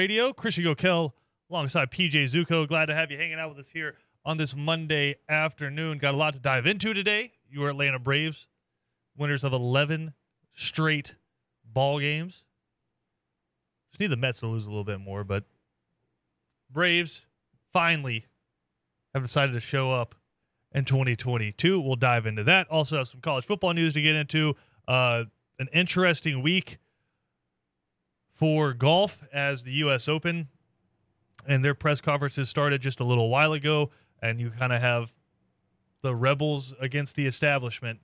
Radio. Christian Gokel alongside PJ Zuko. Glad to have you hanging out with us here on this Monday afternoon. Got a lot to dive into today. You are Atlanta Braves, winners of 11 straight ball games. Just need the Mets to lose a little bit more, but Braves finally have decided to show up in 2022. We'll dive into that. Also have some college football news to get into. Uh, an interesting week for golf as the U.S. Open and their press conferences started just a little while ago, and you kind of have the rebels against the establishment.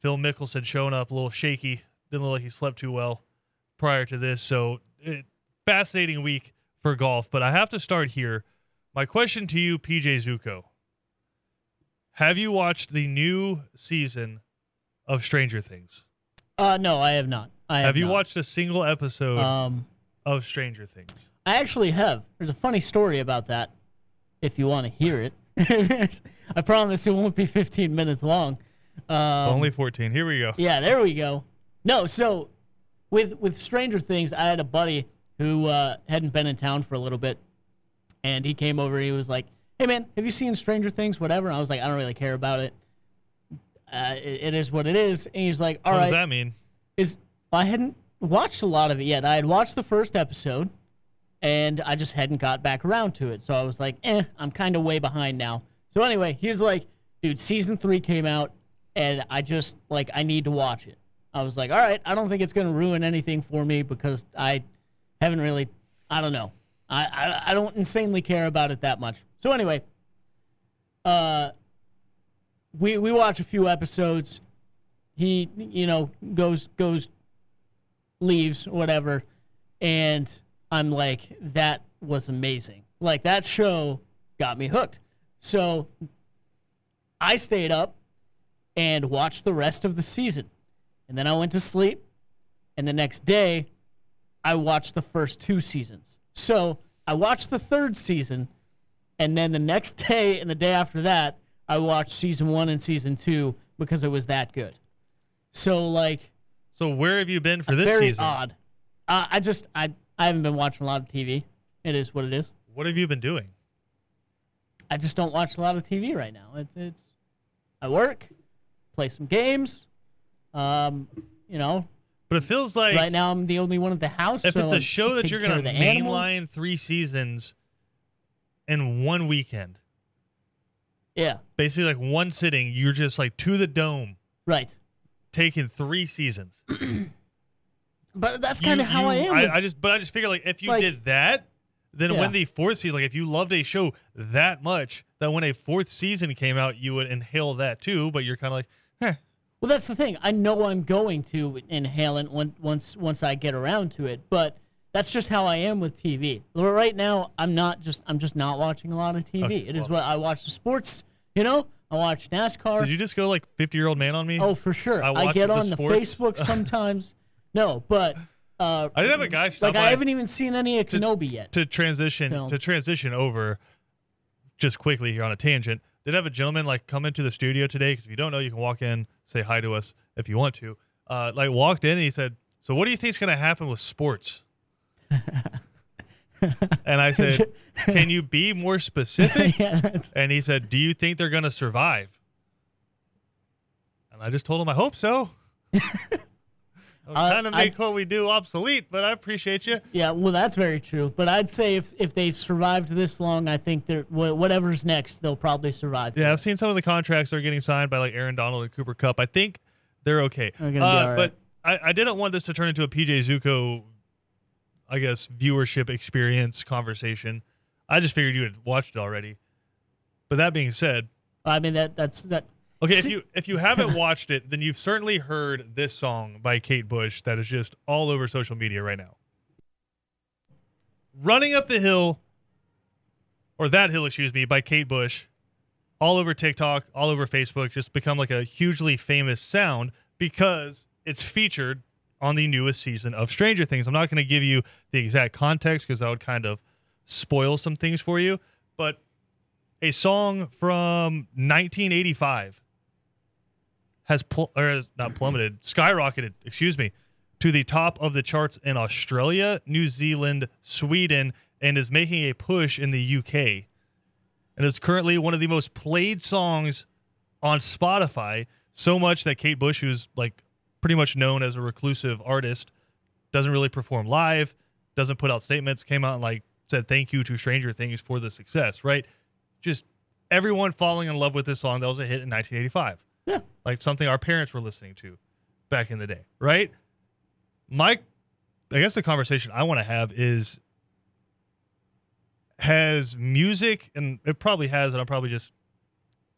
Phil Mickelson showing up a little shaky, didn't look like he slept too well prior to this. So, it, fascinating week for golf. But I have to start here. My question to you, PJ Zuko: Have you watched the new season of Stranger Things? Uh, no, I have not. I have, Have you not. watched a single episode Um, of Stranger Things? I actually have. There's a funny story about that. If you want to hear it, I promise it won't be 15 minutes long. Um, Only 14. Here we go. Yeah, there we go. No, so with with Stranger Things, I had a buddy who uh, hadn't been in town for a little bit, and he came over. He was like, "Hey, man, have you seen Stranger Things? Whatever." And I was like, "I don't really care about it. Uh, it, it is what it is." And he's like, "All what right." does that mean? is I hadn't watched a lot of it yet. I had watched the first episode, and I just hadn't got back around to it. So I was like, eh, I'm kind of way behind now. So anyway, he was like, dude, season three came out, and I just like I need to watch it. I was like, all right, I don't think it's gonna ruin anything for me because I haven't really, I don't know, I I, I don't insanely care about it that much. So anyway, uh, we we watch a few episodes he you know goes goes leaves whatever. And i'm like that was amazing. Like that show got me hooked. So i stayed up and watched the rest of the season. And then i went to sleep. And the next day i watched the first two seasons. So i watched the third season. And then the next day and the day after that i watched season one and season two because it was that good. So like So where have you been for this very season? odd. Uh, I just I I haven't been watching a lot of TV. It is what it is. What have you been doing? I just don't watch a lot of TV right now. It's it's I work, play some games. Um, you know, But it feels like right now I'm the only one at the house. if so it's a I'm show that you're going to of the animals. mainline three seasons in one weekend, Yeah, basically like one sitting, you're just like to the dome, right. Taking three seasons. But that's kind of how you- I am. I, with- I just, but I just figure like if you Like- did that, then Yeah. when the fourth season, like if you loved a show that much, that when a fourth season came out, you would inhale that too. But you're kind of like, eh, Well, that's the thing. I know I'm going to inhale it when, once once I get around to it, but that's just how I am with TV. Right now, I'm not just I'm just not watching a lot of TV. Okay, it is well- what I watch the sports. You know, I watch NASCAR. did you just go like 50 year old man on me? oh, for sure. I I, get the on the sports. Facebook sometimes. no, but uh, I didn't have a guy stop like I haven't even seen any of Kenobi yet. to transition to transition over just quickly here on a tangent did have a gentleman like come into the studio today because if you don't know you can walk in say hi to us if you want to uh, like walked in and he said so what do you think is going to happen with sports and i said can you be more specific yeah, and he said do you think they're going to survive and i just told him i hope so Uh, kind of I- make what we do obsolete but i appreciate you yeah. Well, that's very true. But I'd say if if they've survived this long, I think they're wha- whatever's next, they'll probably survive. Yeah, I've seen some of the contracts that are getting signed by like Aaron Donald and Cooper Kupp. I think they're okay. They're Uh, right. But I, I didn't want this to turn into a PJ Zuko, I guess, viewership experience conversation. I just figured you had watched it already. But that being said, I mean that that's that. okay, if you if you haven't watched it, then you've certainly heard this song by Kate Bush that is just all over social media right now. Running Up the Hill, or That Hill, excuse me, by Kate Bush, all over TikTok, all over Facebook, just become like a hugely famous sound because it's featured on the newest season of Stranger Things. I'm not going to give you the exact context because that would kind of spoil some things for you, but a song from 1985 has pl- or has not plummeted, skyrocketed, excuse me, to the top of the charts in Australia, New Zealand, Sweden, and is making a push in the UK. And is currently one of the most played songs on Spotify, so much that Kate Bush, who's like pretty much known as a reclusive artist, doesn't really perform live, doesn't put out statements, came out and like said thank you to Stranger Things for the success, right? Just everyone falling in love with this song that was a hit in 1985. Yeah. Like something our parents were listening to back in the day, right? Mike, I guess the conversation I want to have is has music, and it probably has, and I'm probably just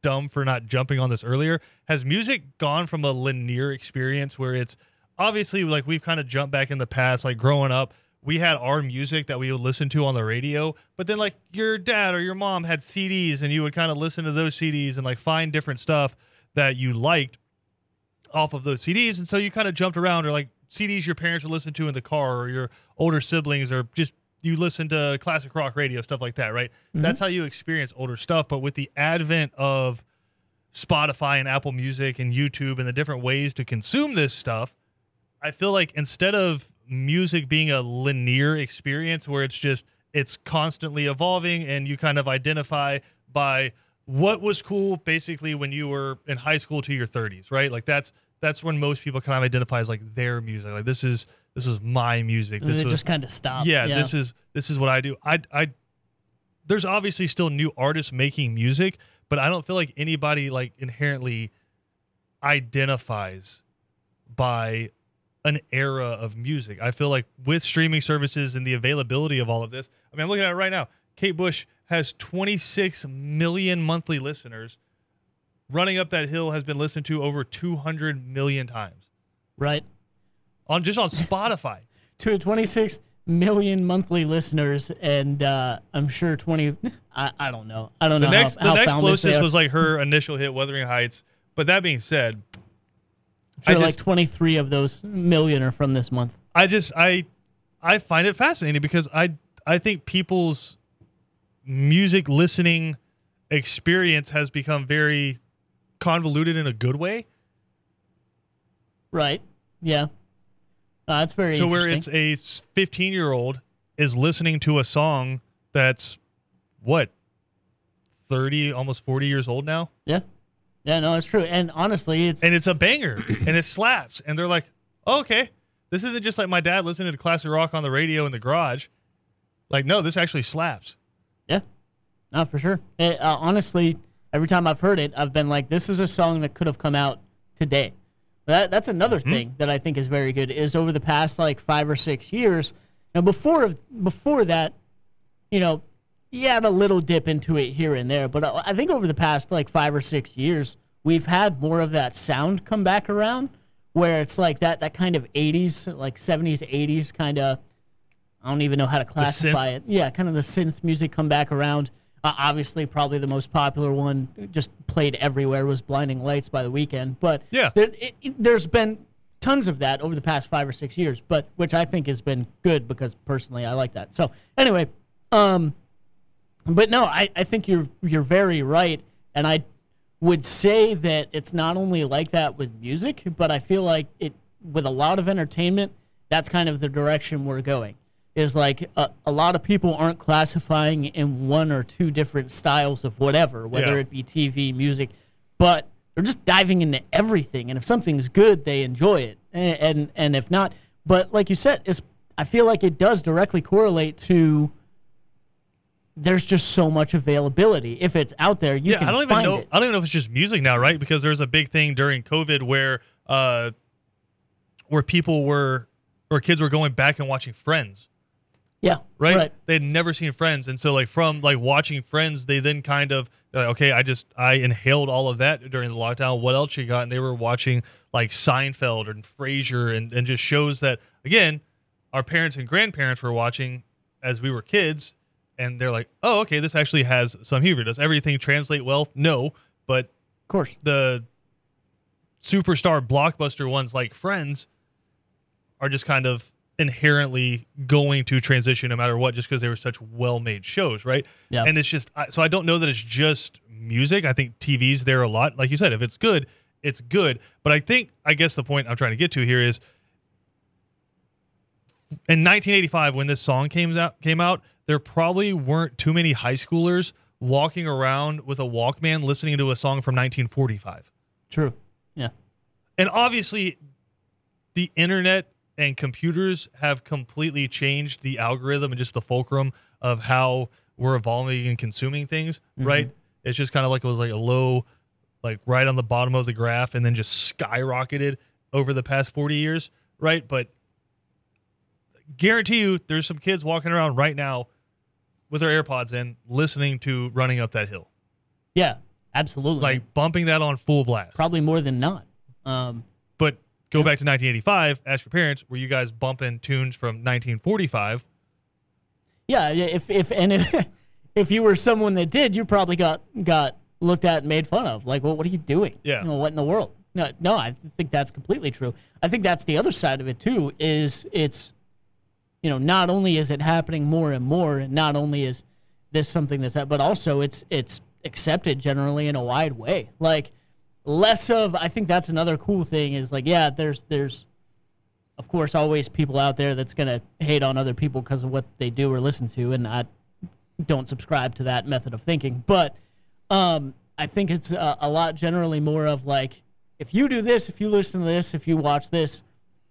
dumb for not jumping on this earlier. Has music gone from a linear experience where it's obviously like we've kind of jumped back in the past, like growing up, we had our music that we would listen to on the radio, but then like your dad or your mom had CDs and you would kind of listen to those CDs and like find different stuff that you liked off of those CDs. And so you kind of jumped around or like CDs your parents would listen to in the car or your older siblings or just you listen to classic rock radio, stuff like that, right? Mm-hmm. That's how you experience older stuff. But with the advent of Spotify and Apple Music and YouTube and the different ways to consume this stuff, I feel like instead of music being a linear experience where it's just it's constantly evolving and you kind of identify by what was cool basically when you were in high school to your 30s, right? Like that's that's when most people kind of identify as like their music. Like this is this is my music. And This it was just kind of stopped. yeah, this is this is what I do. I I there's obviously still new artists making music, but I don't feel like anybody like inherently identifies by an era of music. I feel like with streaming services and the availability of all of this, I mean, I'm looking at it right now. Kate Bush has 26 million monthly listeners. Running Up That Hill has been listened to over 200 million times right. On just on Spotify. To 26 million monthly listeners, and uh, I'm sure 20. I, I don't know. I don't The know next, how, how the next closest was like her initial hit, Wuthering Heights. But that being said, sure I like just- 23 of those million are from this month. I just I I find it fascinating because I I think people's music listening experience has become very convoluted in a good way. Right. Yeah. Uh, that's very So where it's a 15 year old is listening to a song that's what 30 almost 40 years old now yeah. Yeah, no, it's true. And honestly, it's and it's a banger and it slaps and they're like oh, okay this isn't just like my dad listening to classic rock on the radio in the garage like no this actually slaps Yeah, no, for sure. It, uh, honestly, every time I've heard it, I've been like, "This is a song that could have come out today." That that's another Mm-hmm. thing that I think is very good. Is over the past like five or six years. Now before before that, you know, you had a little dip into it here and there, but I I think over the past like five or six years, we've had more of that sound come back around, where it's like that that kind of '80s, like '70s, '80s kind of. I don't even know how to classify it. Yeah, kind of the synth music come back around. Uh, obviously, probably the most popular one, just played everywhere, was "Blinding Lights" by the Weeknd. But Yeah. there, it, it- there's been tons of that over the past five or six years, but which I think has been good because personally I like that. So anyway, um, but no, I, I think you're you're very right, and I would say that it's not only like that with music, but I feel like it with a lot of entertainment. That's kind of the direction we're going. Is like a, a lot of people aren't classifying in one or two different styles of whatever, whether Yeah. it be TV, music, but they're just diving into everything. And if something's good, they enjoy it, and and, and if not, but like you said, it's I feel like it does directly correlate to there's just so much availability. If it's out there, you yeah, can I don't even know. it. I don't even know if it's just music now, right? Because there's a big thing during COVID where uh, where people were or kids were going back and watching Friends, Yeah, right? Right. They had never seen Friends, and so like from like watching Friends, they then kind of like, okay, I just I inhaled all of that during the lockdown. What else you got? And they were watching like Seinfeld and Frasier and and just shows that again, our parents and grandparents were watching as we were kids. And they're like, oh, okay, this actually has some humor. Does everything translate well? No, but Of course. the superstar blockbuster ones like Friends are just kind of inherently going to transition no matter what, just because they were such well-made shows, right? Yeah. And it's just so I don't know that it's just music. I think TV's there a lot. Like you said, if it's good, it's good. But I think I guess the point I'm trying to get to here is in 1985 when this song came out came out, there probably weren't too many high schoolers walking around with a Walkman listening to a song from 1945. True. Yeah. And obviously the internet and computers have completely changed the algorithm and just the fulcrum of how we're evolving and consuming things, right? It's just kind of like it was like a low like right on the bottom of the graph and then just skyrocketed over the past 40 years, right? But guarantee you there's some kids walking around right now with their AirPods in listening to Running Up That Hill. Yeah. Absolutely. Like bumping that on full blast. probably more than not. Um, Go back to 1985, ask your parents, were you guys bumping tunes from 1945? yeah. yeah, If if and if, if you were someone that did, you probably got got looked at and made fun of. Like, well, what are you doing? Yeah. You know, what in the world? No, no. I think that's completely true. I think that's the other side of it too. Is it's you know not only is it happening more and more, and not only is this something that's but also it's it's accepted generally in a wide way. Like less of I think that's another cool thing is like yeah, there's there's of course always people out there that's gonna hate on other people because of what they do or listen to, and I don't subscribe to that method of thinking. But um, I think it's a, a lot generally more of like if you do this, if you listen to this, if you watch this,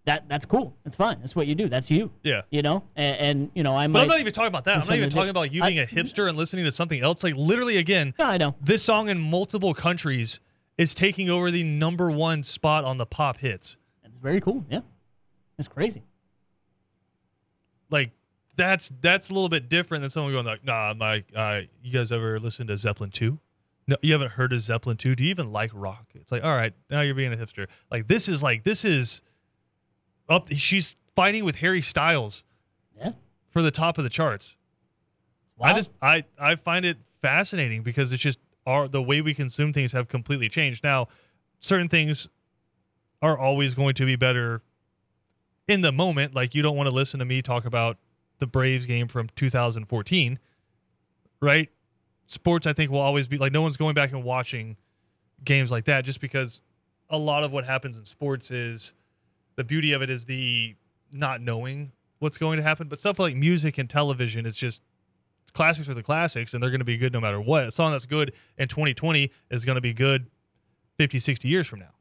that that's cool. That's fine. That's what you do. That's you. Yeah. You know, and, and you know I'm. But I'm not even talking about that. I'm not even talking about you being I- a hipster and listening to something else. Like literally, again, no, I know. this song in multiple countries is taking over the number one spot on the pop hits. It's very cool. Yeah, it's crazy. Like that's that's a little bit different than someone going like, "Nah, my uh, you guys ever listen to Zeppelin two? No, you haven't heard of Zeppelin two? Do you even like rock?" It's like, all right, now you're being a hipster. Like this is like this is up. She's fighting with Harry Styles Yeah. for the top of the charts. Wow. I just I I find it fascinating because it's just our the way we consume things have completely changed. Now, certain things are always going to be better in the moment. Like you don't want to listen to me talk about the Braves game from 2014, right? Sports I think will always be like no one's going back and watching games like that just because a lot of what happens in sports is the beauty of it is the not knowing what's going to happen, but stuff like music and television is just classics are the classics and they're going to be good no matter what. A song that's good in 2020 is going to be good 50, 60 years from now.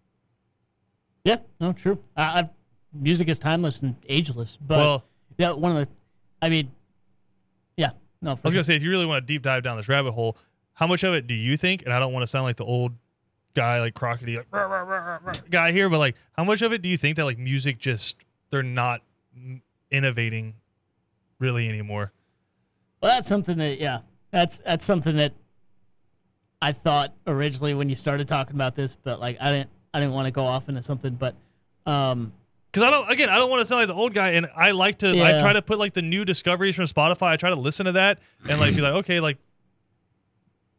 Yeah. No, true. I, I've, music is timeless and ageless. But well, yeah, one of the. I mean, yeah. No. I was going to say, if you really want to deep dive down this rabbit hole, how much of it do you think, and I don't want to sound like the old guy, like Crockett, like, "Rah, rah, rah, rah, rah," guy here, but like, how much of it do you think that like music just, they're not innovating really anymore? Well, that's something that yeah, that's that's something that I thought originally when you started talking about this, but like I didn't I didn't want to go off into something, but um Because I don't, again, I don't want to sound like the old guy, and I like to, I try to put like the new discoveries from Spotify. I try to listen to that and like be like, okay, like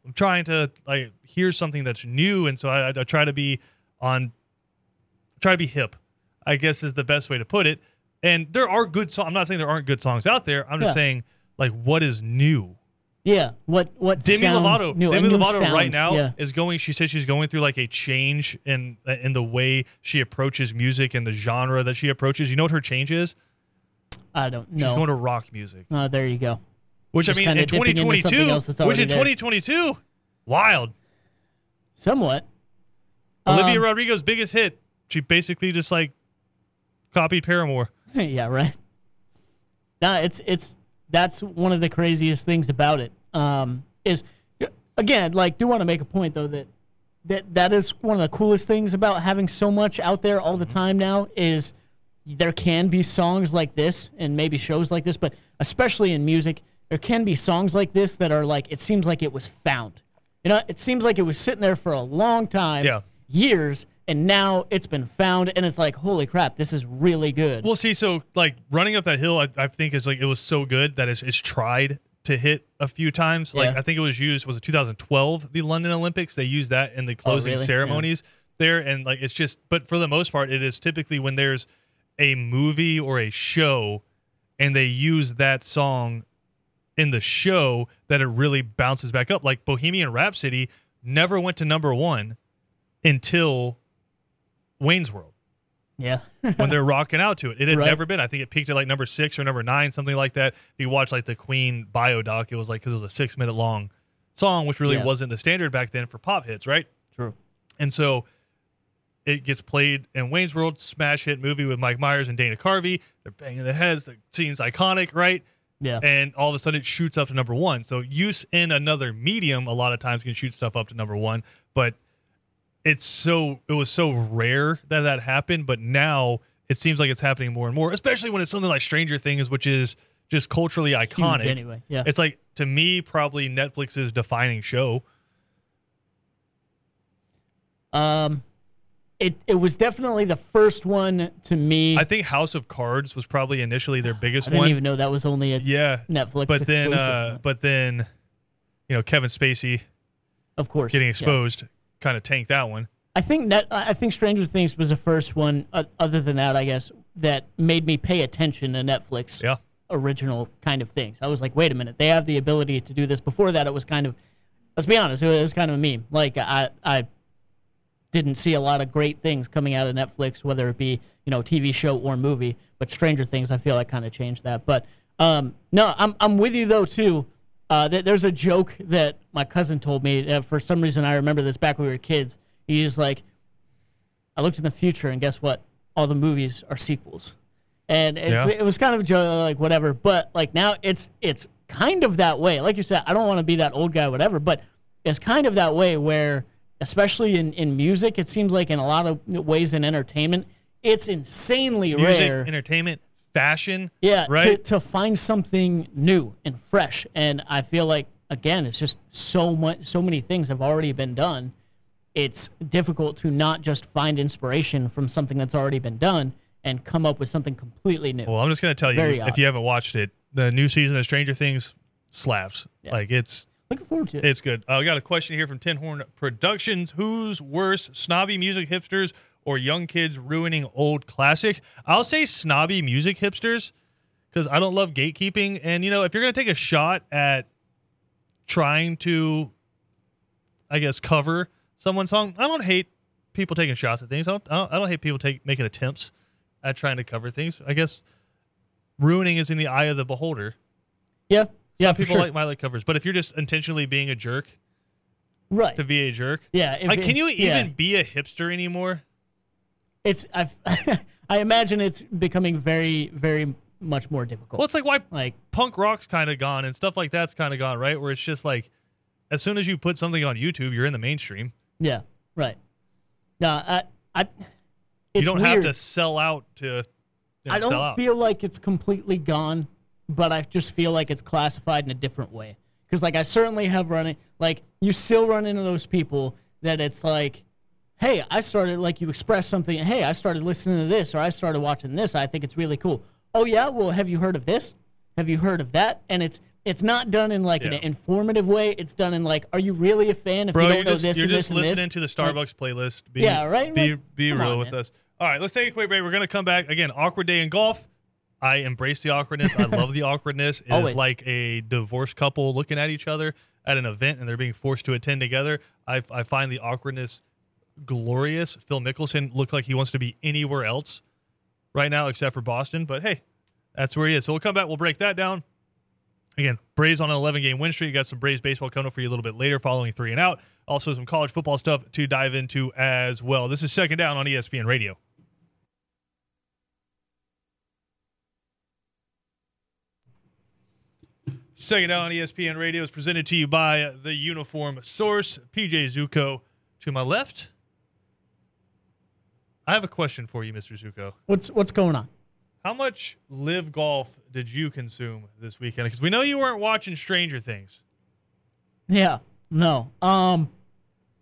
I'm trying to like hear something that's new, and so I, I try to be on, try to be hip. I guess is the best way to put it. And there are good songs. I'm not saying there aren't good songs out there. I'm just Yeah. saying like what is new. yeah, what what Demi Lovato, new, Demi Lovato sound, right now Yeah. is going. She says she's going through like a change in in the way she approaches music and the genre that she approaches. You know what her change is? I don't know. She's going to rock music, oh, there you go. which Just I mean, in dipping into something 2022, else which in there. 2022, wild. Somewhat. Olivia Um, Rodrigo's biggest hit. She basically just like copied Paramore. yeah, right. Nah, it's it's that's one of the craziest things about it. Um, is again, like, do want to make a point though that that that is one of the coolest things about having so much out there all the time now is there can be songs like this and maybe shows like this, but especially in music, there can be songs like this that are like it seems like it was found. You know, it seems like it was sitting there for a long time, Yeah. years, and now it's been found, and it's like, holy crap, this is really good. Well, see, so like running up that hill, I, I think is like it was so good that it's, it's tried to hit a few times. Like Yeah. I think it was used was it 2012 the London Olympics. They used that in the oh, closing Oh, really? ceremonies there, and like it's just. But for the most part, it is typically when there's a movie or a show, and they use that song in the show that it really bounces back up. Like Bohemian Rhapsody never went to number one until Wayne's World. Yeah. when they're rocking out to it. It had Right. never been. I think it peaked at like number six or number nine, something like that. If you watch like the Queen bio doc, it was like because it was a six minute long song, which really Yeah. wasn't the standard back then for pop hits, right? True. And so it gets played in Wayne's World, smash hit movie with Mike Myers and Dana Carvey. They're banging the heads. The scene's iconic, right? Yeah. And all of a sudden it shoots up to number one. So use in another medium a lot of times can shoot stuff up to number one, but it's so it was so rare that that happened. But now it seems like it's happening more and more, especially when it's something like Stranger Things, which is just culturally iconic. Huge anyway. Yeah. It's like to me probably Netflix's defining show. Um, it it was definitely the first one to me. I think House of Cards was probably initially their biggest one. I didn't one. even know that was only a yeah, Netflix. but then, uh, but then, you know, Kevin Spacey of course, getting yeah. Kind of tanked that one. I think net. I think Stranger Things was the first one. Uh, other than that, I guess that made me pay attention to Netflix Yeah, original kind of things. I was like, wait a minute, they have the ability to do this. Before that, it was kind of, let's be honest, it was kind of a meme. Like I, I didn't see a lot of great things coming out of Netflix, whether it be you know TV show or movie. But Stranger Things, I feel like kind of changed that. But um, no, I'm I'm with you though too. Uh, th- there's a joke that my cousin told me. Uh, for some reason, I remember this back when we were kids. He was like, I looked in the future, and guess what? All the movies are sequels and it's, Yeah. it was kind of a joke, like whatever. But like now, it's it's kind of that way. Like you said, I don't want to be that old guy, whatever. But it's kind of that way where, especially in in music, it seems like in a lot of ways in entertainment, it's insanely music, rare. entertainment, fashion. yeah, right. to find something new and fresh. And I feel like again, it's just so much, so many things have already been done. It's difficult to not just find inspiration from something that's already been done and come up with something completely new. Well, I'm just gonna tell you Very if odd. you haven't watched it, the new season of Stranger Things slaps. Yeah. Like it's Looking forward to it. it's good. Uh, I got a question here from Tin Horn Productions. Who's worse, snobby music hipsters or young kids ruining old classic? I'll say snobby music hipsters because I don't love gatekeeping. And you know, if you're gonna take a shot at trying to, I guess, cover someone's song, I don't hate people taking shots at things. I don't. I don't, I don't hate people take making attempts at trying to cover things. I guess ruining is in the eye of the beholder. Yeah, yeah, for People sure. like my like covers, but if you're just intentionally being a jerk right. to be a jerk, Yeah. if like, can you yeah. even be a hipster anymore? It's. I've, I imagine it's becoming very, very much more difficult. Well, it's like why like, punk rock's kind of gone and stuff like that's kind of gone, right? Where it's just like, as soon as you put something on YouTube, you're in the mainstream. yeah, right. No, I, I. It's you don't weird. have to sell out to. You know, I don't feel like it's completely gone, but I just feel like it's classified in a different way. Because like I certainly have run it. Like you still run into those people that it's like, hey, I started like you express something. Hey, I started listening to this or I started watching this. I think it's really cool. Oh yeah, well have you heard of this? Have you heard of that? And it's it's not done in like Yeah. an informative way. It's done in like, are you really a fan if Bro, you don't know just, this you're and just this and listening this? to the Starbucks playlist. Be, Yeah, right? Be, Like, be real on, with man. us. All right, let's take a quick break. We're going to come back. Again, awkward day in golf. I embrace the awkwardness. I love the awkwardness. It's Always. like a divorced couple looking at each other at an event and they're being forced to attend together. I, I find the awkwardness glorious. Phil Mickelson looked like he wants to be anywhere else right now except for Boston. But hey, that's where he is. So we'll come back. We'll break that down. Again, Braves on an 11 game win streak. You got some Braves baseball coming up for you a little bit later, following three and out. Also, some college football stuff to dive into as well. This is second down on ESPN Radio. Second down on ESPN Radio is presented to you by the Uniform Source, PJ Zuko. To my left, I have a question for you, Mr. Zuko. What's what's going on? How much LIV golf did you consume this weekend? Because we know you weren't watching Stranger Things. Yeah. No. Um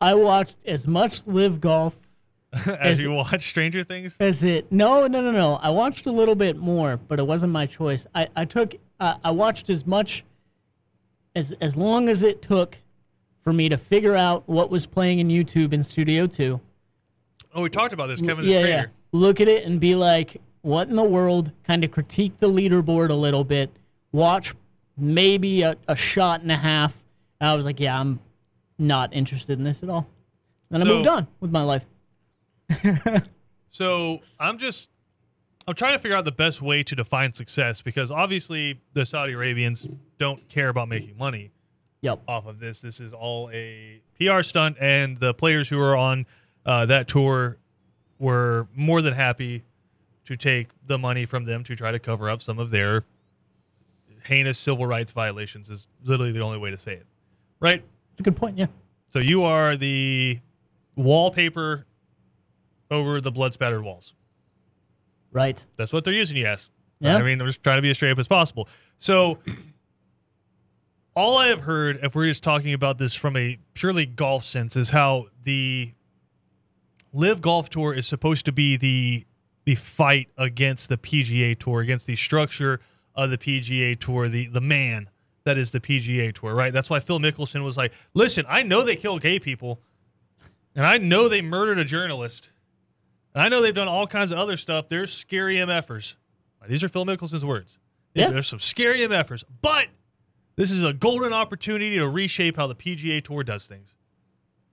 I watched as much LIV golf As Is- you watch Stranger Things? as it No, no, no, no. I watched a little bit more, but it wasn't my choice. I I took uh, I watched as much as as long as it took for me to figure out what was playing in YouTube in Studio 2. Oh, we talked about this. Kevin yeah, yeah. Look at it and be like, what in the world? Kind of critique the leaderboard a little bit. Watch maybe a, a shot and a half. And I was like, yeah, I'm not interested in this at all. And I moved on with my life. So I'm just I'm trying to figure out the best way to define success because obviously the Saudi Arabians don't care about making money Yep. off of this. This is all a PR stunt, and the players who are on uh, that tour were more than happy to take the money from them to try to cover up some of their heinous civil rights violations. Is literally the only way to say it, right? It's a good point. Yeah. So you are the wallpaper over the blood spattered walls. Right. That's what they're using, yes. Yeah. I mean, I'm just trying to be as straight up as possible. So, all I have heard, if we're just talking about this from a purely golf sense, is how the LIV Golf Tour is supposed to be the the fight against the PGA Tour, against the structure of the PGA Tour, the the man that is the PGA Tour, right? That's why Phil Mickelson was like, "Listen, I know they kill gay people, and I know they murdered a journalist." And I know they've done all kinds of other stuff. They're scary MFers. These are Phil Mickelson's words. Yeah. There's some scary MFers. But this is a golden opportunity to reshape how the PGA Tour does things.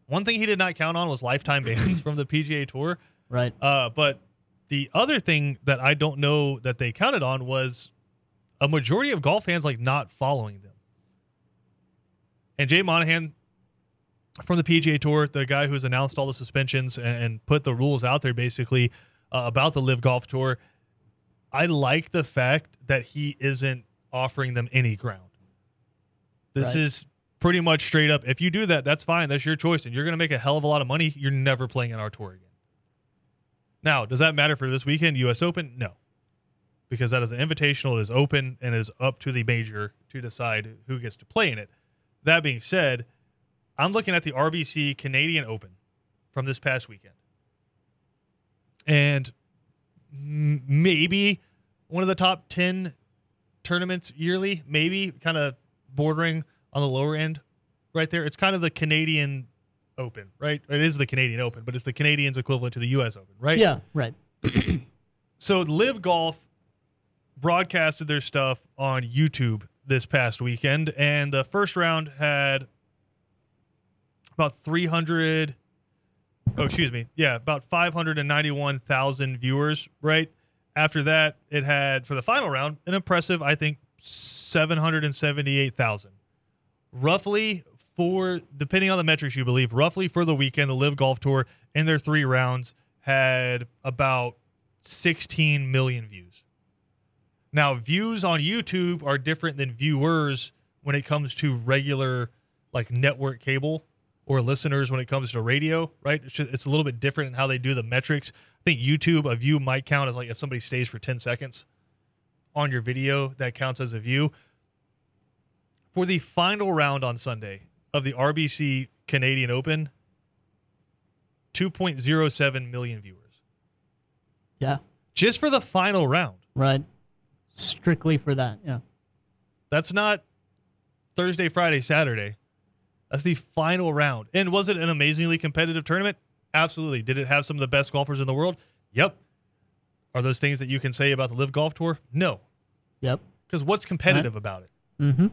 One thing he did not count on was lifetime bans from the PGA Tour. Right. Uh, but the other thing that I don't know that they counted on was a majority of golf fans like not following them. And Jay Monahan from the PGA Tour, the guy who's announced all the suspensions and, and put the rules out there basically uh, about the LIV Golf Tour, I like the fact that he isn't offering them any ground. This Right. is pretty much straight up. If you do that, that's fine. That's your choice, and you're going to make a hell of a lot of money. You're never playing in our tour again. Now, does that matter for this weekend, U.S. Open? No, because that is an invitational. It is open and it is up to the major to decide who gets to play in it. That being said, I'm looking at the RBC Canadian Open from this past weekend, and maybe one of the top ten tournaments yearly, maybe kind of bordering on the lower end, right there. It's kind of the Canadian Open, right? It is the Canadian Open, but it's the Canadians' equivalent to the U.S. Open, right? Yeah. Right. So LIV Golf broadcasted their stuff on YouTube this past weekend, and the first round had about 300. Oh, excuse me. Yeah, about 591,000 viewers, right? After that, it had, for the final round, an impressive, I think, 778,000. Roughly for, depending on the metrics you believe, roughly for the weekend, the LIV Golf Tour in their three rounds had about 16 million views. Now, views on YouTube are different than viewers when it comes to regular like network cable or listeners when it comes to radio, right? It's, a little bit different in how they do the metrics. I think YouTube, a view might count as like if somebody stays for 10 seconds on your video, that counts as a view. For the final round on Sunday of the RBC Canadian Open, 2.07 million viewers Yeah. just for the final round. Right. Strictly for that. Yeah. That's not Thursday, Friday, Saturday. That's the final round. And was it an amazingly competitive tournament? Absolutely. Did it have some of the best golfers in the world? Yep. Are those things that you can say about the LIV Golf Tour? No. Yep. Because what's competitive about it? Mm-hmm.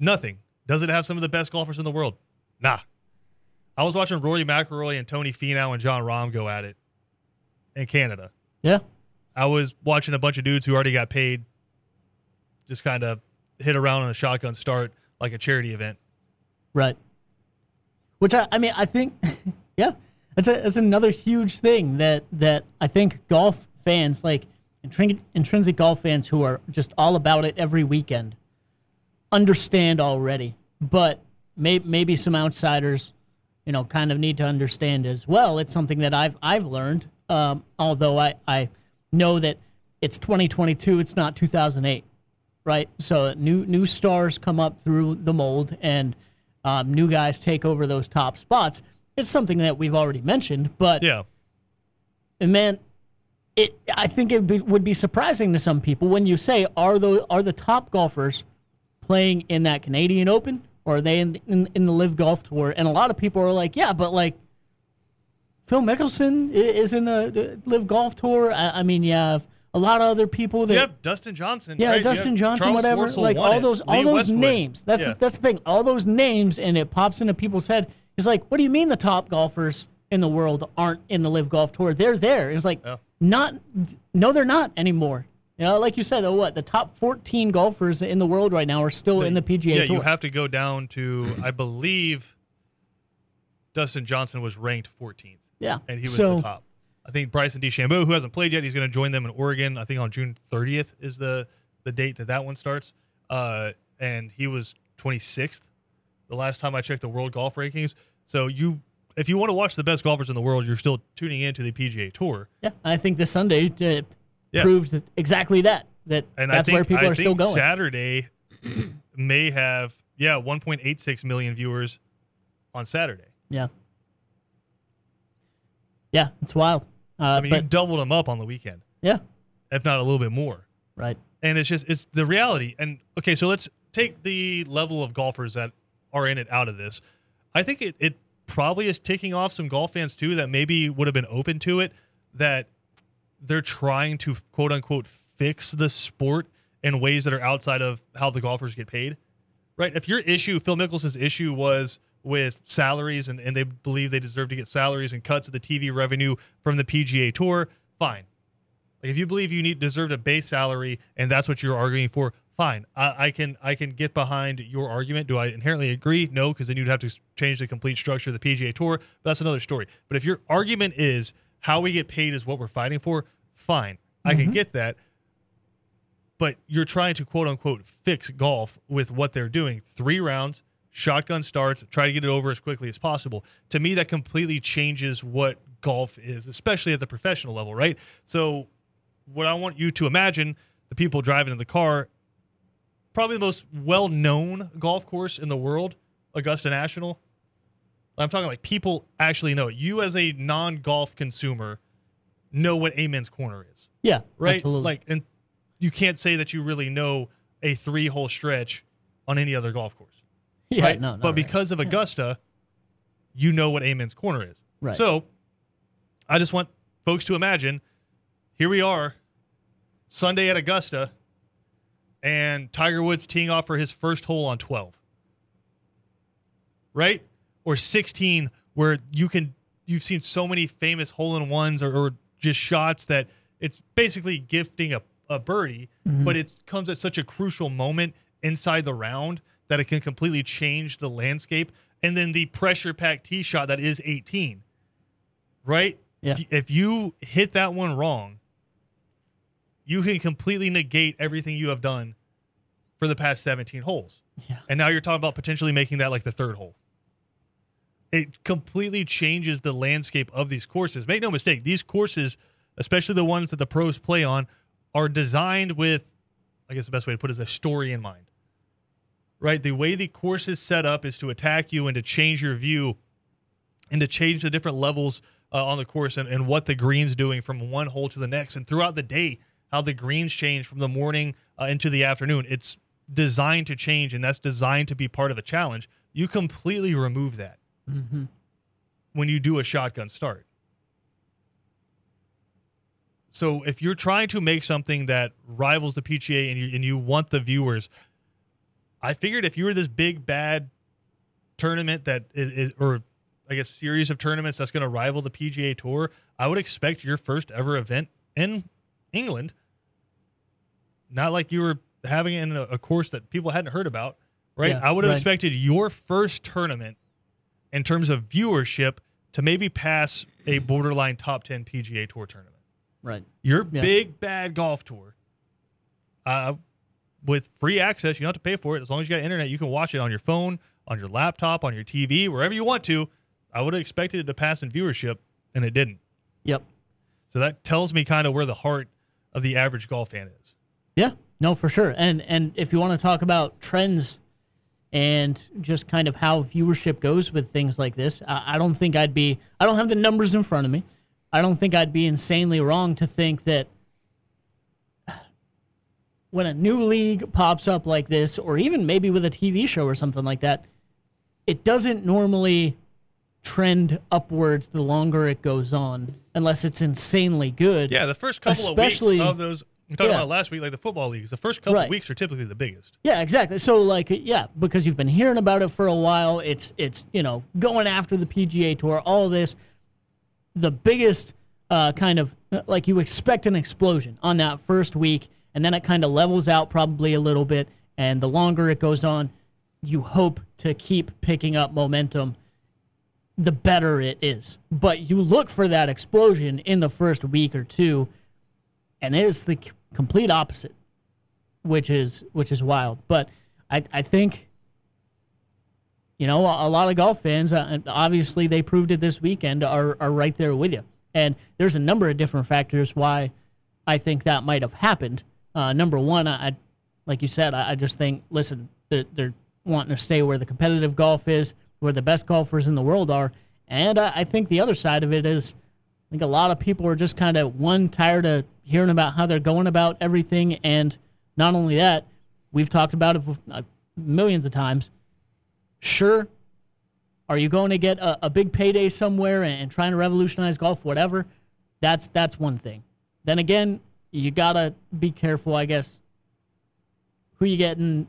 Nothing. Does it have some of the best golfers in the world? Nah. I was watching Rory McIlroy and Tony Finau and Jon Rahm go at it in Canada. Yeah. I was watching a bunch of dudes who already got paid, just kind of hit around on a shotgun start like a charity event. Right. Which I, I mean, I think, yeah, that's a, that's another huge thing that that I think golf fans, like intrinsic, intrinsic golf fans who are just all about it every weekend, understand already. But may, maybe some outsiders, you know, kind of need to understand as well. It's something that I've I've learned. Um, although I I know that it's 2022, it's not 2008 right? So new new stars come up through the mold, and um, new guys take over those top spots. It's something that we've already mentioned, but Yeah. and man, it I think it would be surprising to some people when you say are those are the top golfers playing in that Canadian Open or are they in in, in the LIV Golf Tour? And a lot of people are like, yeah, but like Phil Mickelson is in the, LIV Golf Tour. I, I mean, you have a lot of other people that Yep, Dustin Johnson. yeah, right? Dustin Johnson, Charles whatever. Like all those, all Lee those Westwood. names. That's Yeah. the, that's the thing. All those names, and it pops into people's head. It's like, what do you mean the top golfers in the world aren't in the LIV Golf Tour. They're there. It's like not. No, they're not anymore. You know, like you said, the what the top 14 golfers in the world right now are still in the PGA yeah, Tour. you have to go down to I believe Dustin Johnson was ranked 14th, yeah, and he was so, the top. I think Bryson DeChambeau, who hasn't played yet, he's going to join them in Oregon. I think on June 30th is the the date that that one starts. Uh, and he was 26th the last time I checked the world golf rankings. So you, if you want to watch the best golfers in the world, you're still tuning into the PGA Tour. Yeah, I think this Sunday uh, Yeah. proved that- exactly that. That And that's think, where people I are still going. Saturday may have yeah 1.86 million viewers on Saturday. yeah, yeah, it's wild. Uh, I mean, but you doubled them up on the weekend, yeah, if not a little bit more. right. And it's just it's the reality. And okay, so let's take the level of golfers that are in it out of this. I think it it probably is ticking off some golf fans too that maybe would have been open to it that they're trying to quote unquote fix the sport in ways that are outside of how the golfers get paid. Right? If your issue, Phil Mickelson's issue was with salaries and, and they believe they deserve to get salaries and cuts of the TV revenue from the PGA Tour, fine. Like if you believe you need deserve a base salary and that's what you're arguing for, fine. I, I can I can get behind your argument. Do I inherently agree? No, because then you'd have to change the complete structure of the PGA Tour. But that's another story. But if your argument is how we get paid is what we're fighting for, fine. I can mm-hmm. get that. But you're trying to quote unquote fix golf with what they're doing. Three rounds, shotgun starts, try to get it over as quickly as possible. To me, that completely changes what golf is, especially at the professional level, right? So what I want you to imagine the people driving in the car, probably the most well known golf course in the world, Augusta National. I'm talking like people actually know it. You, as a non golf consumer, know what Amen's Corner is, Yeah, right? Absolutely. Like, and you can't say that you really know a three hole stretch on any other golf course, yeah, right? no, no, but right. because of Augusta, you know what Amen's Corner is. Right. So I just want folks to imagine here we are, Sunday at Augusta, and Tiger Woods teeing off for his first hole on 12. Right? Or 16, where you can, you've seen so many famous hole in ones or, or just shots that it's basically gifting a, a birdie, mm-hmm. but it comes at such a crucial moment inside the round that it can completely change the landscape. And then the pressure packed tee shot that is 18, right? Yeah. If, if you hit that one wrong, you can completely negate everything you have done for the past 17 holes. Yeah. And now you're talking about potentially making that like the third hole. It completely changes the landscape of these courses. Make no mistake, these courses, especially the ones that the pros play on, are designed with, I guess the best way to put it is a story in mind. Right? The way the course is set up is to attack you and to change your view and to change the different levels uh, on the course and, and what the green's doing from one hole to the next and throughout the day how the greens change from the morning uh, into the afternoon it's designed to change and that's designed to be part of a challenge you completely remove that Mm-hmm. when you do a shotgun start so if you're trying to make something that rivals the PGA and you, and you want the viewers I figured if you were this big bad tournament that is, is or I guess series of tournaments that's going to rival the PGA Tour, I would expect your first ever event in England. Not like you were having it in a, a course that people hadn't heard about, right? Yeah, I would have right. expected your first tournament in terms of viewership to maybe pass a borderline top 10 PGA Tour tournament right. your Yeah. big bad golf tour uh, with free access you don't have to pay for it as long as you got internet you can watch it on your phone on your laptop on your tv wherever you want to i would have expected it to pass in viewership and it didn't Yep. so that tells me kind of where the heart of the average golf fan is Yeah, no, for sure. And and if you want to talk about trends and just kind of how viewership goes with things like this, I, I don't think I'd be. I don't have the numbers in front of me. I don't think I'd be insanely wrong to think that when a new league pops up like this, or even maybe with a TV show or something like that, it doesn't normally trend upwards the longer it goes on, unless it's insanely good. yeah the first couple Especially- of weeks of those we talked Yeah. about last week like the football leagues the first couple Right. of weeks are typically the biggest Yeah, exactly. So like yeah, because you've been hearing about it for a while, it's it's, you know, going after the PGA tour, all this. the biggest uh, kind of like you expect an explosion on that first week, and then it kind of levels out probably a little bit. And the longer it goes on, you hope to keep picking up momentum, the better it is. But you look for that explosion in the first week or two, and it is the complete opposite, which is which is wild. But I I think you know a, a lot of golf fans, uh, obviously they proved it this weekend, are are right there with you. And there's a number of different factors why I think that might have happened. Uh, number one, I, like you said, I, I just think, listen, they're, they're, wanting to stay where the competitive golf is, where the best golfers in the world are. And I, I think the other side of it is, I think a lot of people are just kind of one tired of hearing about how they're going about everything, and not only that, we've talked about it uh, millions of times. Sure, are you going to get a, a big payday somewhere and, and trying to revolutionize golf, whatever? That's that's one thing. Then again, you gotta be careful, I guess. Who you getting?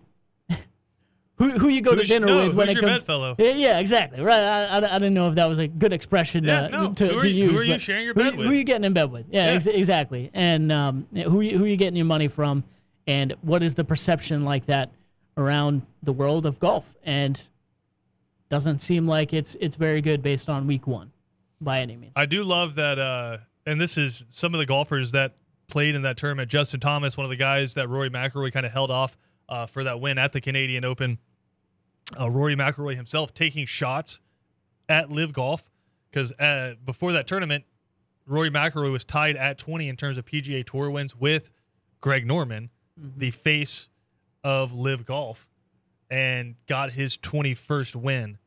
Who who you go Who's- to dinner no, with when it comes? bedfellow? Yeah, exactly. Right. I, I, I didn't know if that was a good expression Yeah, uh, no. to, Who are to you- who use. are you sharing your who, bed Who with? are you getting in bed with? Yeah, Yeah. Ex- exactly. And um, who who are you getting your money from? And what is the perception like that around the world of golf? And doesn't seem like it's it's very good based on week one, by any means. I do love that, uh, and this is some of the golfers that played in that tournament. Justin Thomas, one of the guys that Rory McIlroy kind of held off uh, for that win at the Canadian Open. Uh, Rory McIlroy himself taking shots at LIV Golf because uh, before that tournament, Rory McIlroy was tied at 20 in terms of PGA Tour wins with Greg Norman, the face of LIV Golf, and got his 21st win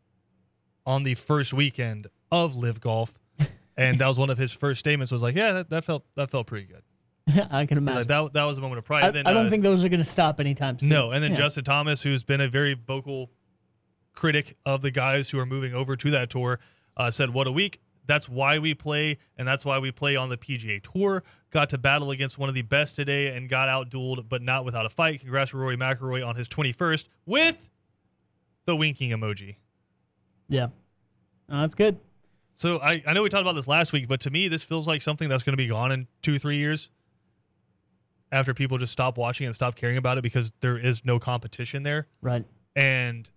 on the first weekend of LIV Golf. and that was one of his first statements was like, yeah, that, that felt that felt pretty good. I can imagine. Like, that, that was a moment of pride. I, then, I don't uh, think those are going to stop anytime soon. no, and then Yeah. Justin Thomas, who's been a very vocal critic of the guys who are moving over to that tour, uh, said, "What a week! That's why we play, and that's why we play on the PGA Tour. Got to battle against one of the best today and got outdueled, but not without a fight. Congrats to Rory McIlroy on his 21st with the winking emoji." Yeah, Oh, that's good. So I, I know we talked about this last week, but to me, this feels like something that's going to be gone in two, three years after people just stop watching and stop caring about it because there is no competition there. Right. And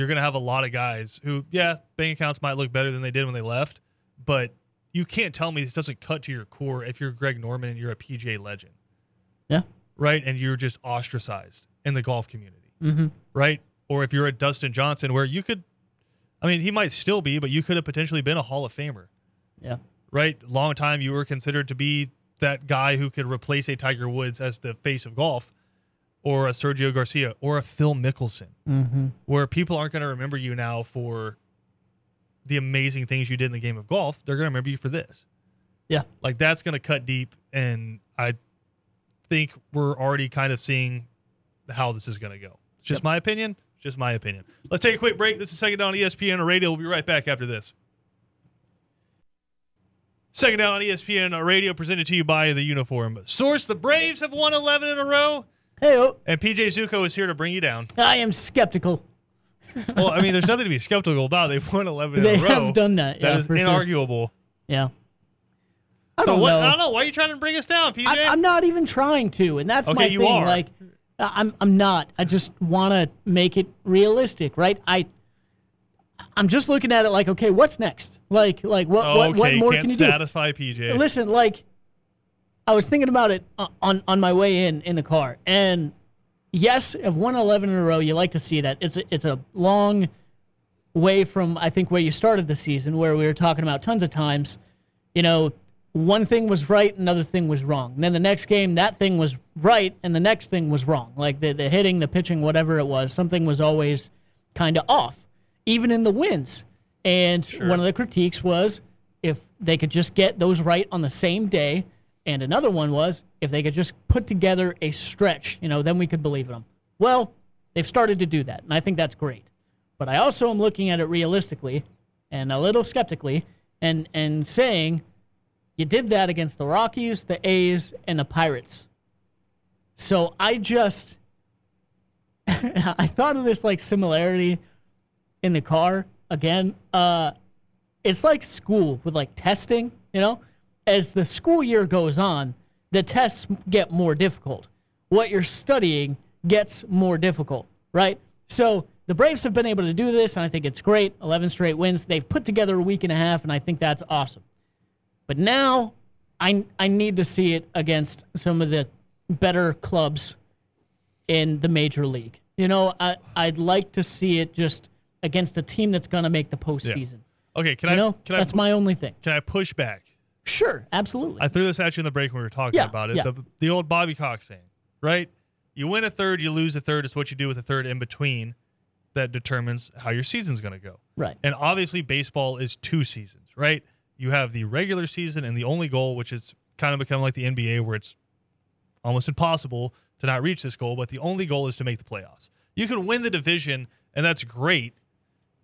you're going to have a lot of guys who, yeah, bank accounts might look better than they did when they left, but you can't tell me this doesn't cut to your core if you're Greg Norman and you're a PGA legend, Yeah. right? And you're just ostracized in the golf community, Mm-hmm. right? Or if you're a Dustin Johnson, where you could, I mean, he might still be, but you could have potentially been a Hall of Famer Yeah. right? Long time you were considered to be that guy who could replace a Tiger Woods as the face of golf, or a Sergio Garcia, or a Phil Mickelson, Mm-hmm. where people aren't going to remember you now for the amazing things you did in the game of golf. They're going to remember you for this. Yeah. Like that's going to cut deep, and I think we're already kind of seeing how this is going to go. It's just Yep. my opinion. Just my opinion. Let's take a quick break. This is Second Down on ESPN Radio. We'll be right back after this. Second Down on ESPN Radio presented to you by the Uniform Source. The Braves have won 11 in a row, Hey, oh, and PJ Zuko is here to bring you down. I am skeptical. Well, I mean, there's nothing to be skeptical about. They've won 11 They in a row. They have done that. That yeah, is for sure. inarguable. Yeah. I don't what? know. I don't know. Why are you trying to bring us down, PJ? I, I'm not even trying to, and that's Okay, my you thing. are. Like, I'm I'm not. I just want to make it realistic, right? I I'm just looking at it like, okay, what's next? Like, like what Oh, what, okay, what more can't can you do? satisfy PJ. Listen, like, I was thinking about it on on my way in in the car, and yes, if won 11 in a row, you like to see that. It's a, it's a long way from I think where you started the season, where we were talking about tons of times. You know, one thing was right, another thing was wrong. And then the next game, that thing was right, and the next thing was wrong. Like the the hitting, the pitching, whatever it was, something was always kind of off, even in the wins. And one of the critiques was if they could just get those right on the same day. And another one was if they could just put together a stretch, you know, then we could believe in them. Well, they've started to do that, and I think that's great. But I also am looking at it realistically and a little skeptically and, and saying you did that against the Rockies, the A's, and the Pirates. So I just I thought of this like similarity in the car again. Uh it's like school with like testing, you know? As the school year goes on, the tests get more difficult. What you're studying gets more difficult, right? So the Braves have been able to do this, and I think it's great. 11 straight wins. They've put together a week and a half, and I think that's awesome. But now I, I need to see it against some of the better clubs in the major league. You know, I, I'd like to see it just against a team that's going to make the postseason. Okay, can You I know, can that's I my only thing. can I push back? Sure, absolutely. I threw this at you in the break when we were talking Yeah, about it. yeah. The, the old Bobby Cox saying, right? You win a third, you lose a third. It's what you do with a third in between that determines how your season's going to go. right. And obviously, baseball is two seasons, right? You have the regular season and the only goal, which is kind of become like the NBA, where it's almost impossible to not reach this goal, but the only goal is to make the playoffs. You can win the division, and that's great,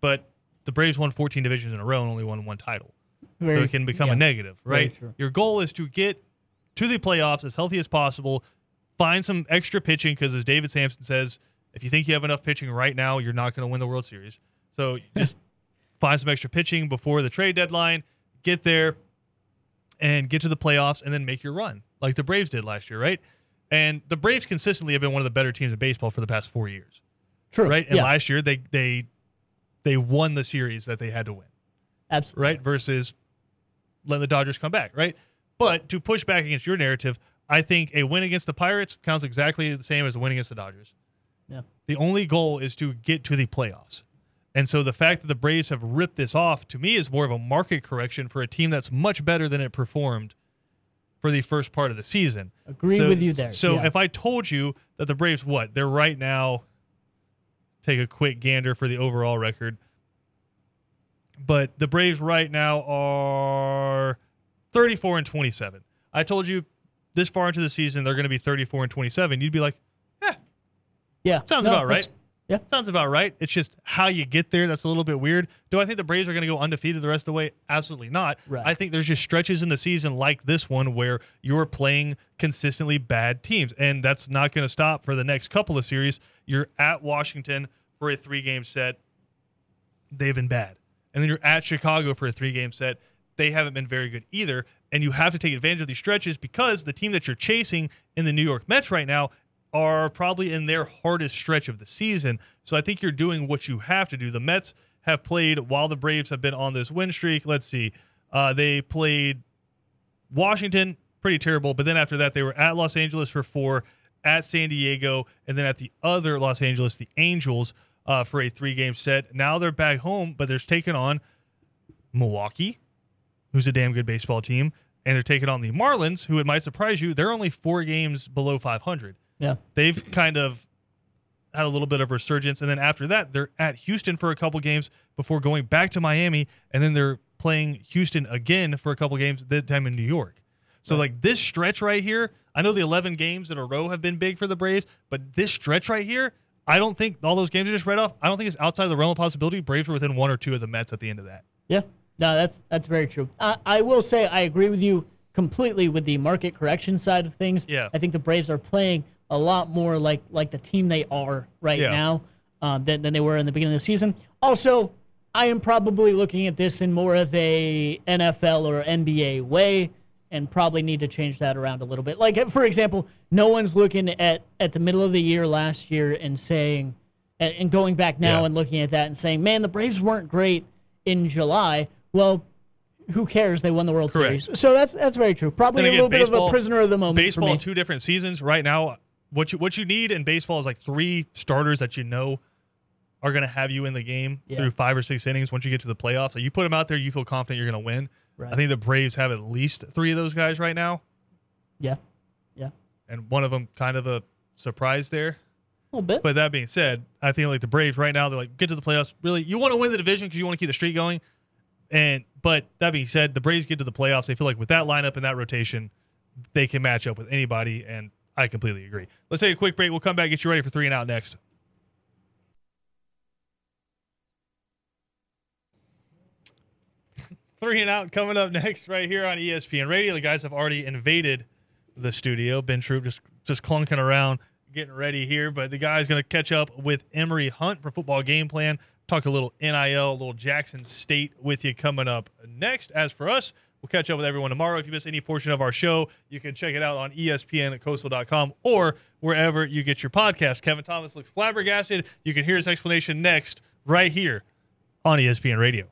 but the Braves won 14 divisions in a row and only won one title. Very, so it can become yeah. a negative, right? Your goal is to get to the playoffs as healthy as possible, find some extra pitching because, as David Samson says, if you think you have enough pitching right now, you're not going to win the World Series. So just find some extra pitching before the trade deadline, get there, and get to the playoffs, and then make your run like the Braves did last year, right? And the Braves consistently have been one of the better teams in baseball for the past four years, True. right? And yeah, last year they they they won the series that they had to win absolutely. right? Versus letting the Dodgers come back, right? But to push back against your narrative, I think a win against the Pirates counts exactly the same as a win against the Dodgers. Yeah. The only goal is to get to the playoffs. And so the fact that the Braves have ripped this off to me is more of a market correction for a team that's much better than it performed for the first part of the season. Agree So- with you there. So yeah. if I told you that the Braves, what they're right now, take a quick gander for the overall record. But the Braves right now are 34 and 27. I told you this far into the season they're going to be 34 and 27. You'd be like, eh, yeah, sounds no, about right. Yeah, sounds about right. It's just how you get there that's a little bit weird. Do I think the Braves are going to go undefeated the rest of the way? Absolutely not. Right. I think there's just stretches in the season like this one where you're playing consistently bad teams, and that's not going to stop for the next couple of series. You're at Washington for a three game set. They've been bad. And then you're at Chicago for a three game set. They haven't been very good either. And you have to take advantage of these stretches because the team that you're chasing in the New York Mets right now are probably in their hardest stretch of the season. So I think you're doing what you have to do. The Mets have played while the Braves have been on this win streak. Let's see. Uh, they played Washington, pretty terrible. But then after that, they were at Los Angeles for four, at San Diego, and then at the other Los Angeles, the Angels, uh, for a three game set. Now they're back home, but they're taking on Milwaukee, who's a damn good baseball team, and they're taking on the Marlins, who it might surprise you, they're only four games below 500 yeah, they've kind of had a little bit of resurgence and then after that they're at Houston for a couple games before going back to Miami and then they're playing Houston again for a couple games this time in New York. So like this stretch right here, I know the 11 games in a row have been big for the Braves, but this stretch right here, I don't think all those games I just read off, I don't think it's outside of the realm of possibility. Braves are within one or two of the Mets at the end of that. yeah. No, that's that's very true. I, I will say I agree with you completely with the market correction side of things. Yeah. I think the Braves are playing a lot more like like the team they are right Yeah. now um, than than they were in the beginning of the season. Also, I am probably looking at this in more of a NFL or NBA way, and probably need to change that around a little bit. Like for example, no one's looking at at the middle of the year last year and saying, and, and going back now Yeah. and looking at that and saying, man, the Braves weren't great in July. Well. Who cares? They won the World Correct. Series, so that's that's very true. Probably Then a again, little bit of a prisoner of the moment. baseball two different seasons right now what you what you need in baseball is like three starters that you know are going to have you in the game Yeah. through five or six innings once you get to the playoffs so you put them out there you feel confident you're going to win Right. i think the braves have at least three of those guys right now Yeah, yeah, and one of them kind of a surprise there a little bit. but that being said i think like the braves right now they're like get to the playoffs really you want to win the division because you want to keep the streak going and but that being said the braves get to the playoffs they feel like with that lineup and that rotation they can match up with anybody, and I completely agree. Let's take a quick break. We'll come back, get you ready for three and out next. Three and out coming up next, right here on ESPN Radio. The guys have already invaded the studio. Ben Troop just just clunking around, getting ready here. But the guy's going to catch up with Emory Hunt for Football Game Plan talk a little NIL, a little Jackson State with you coming up next. As for us, we'll catch up with everyone tomorrow. If you miss any portion of our show, you can check it out on ESPN at coastal.com or wherever you get your podcast. Kevin Thomas looks flabbergasted. You can hear his explanation next, right here on ESPN Radio.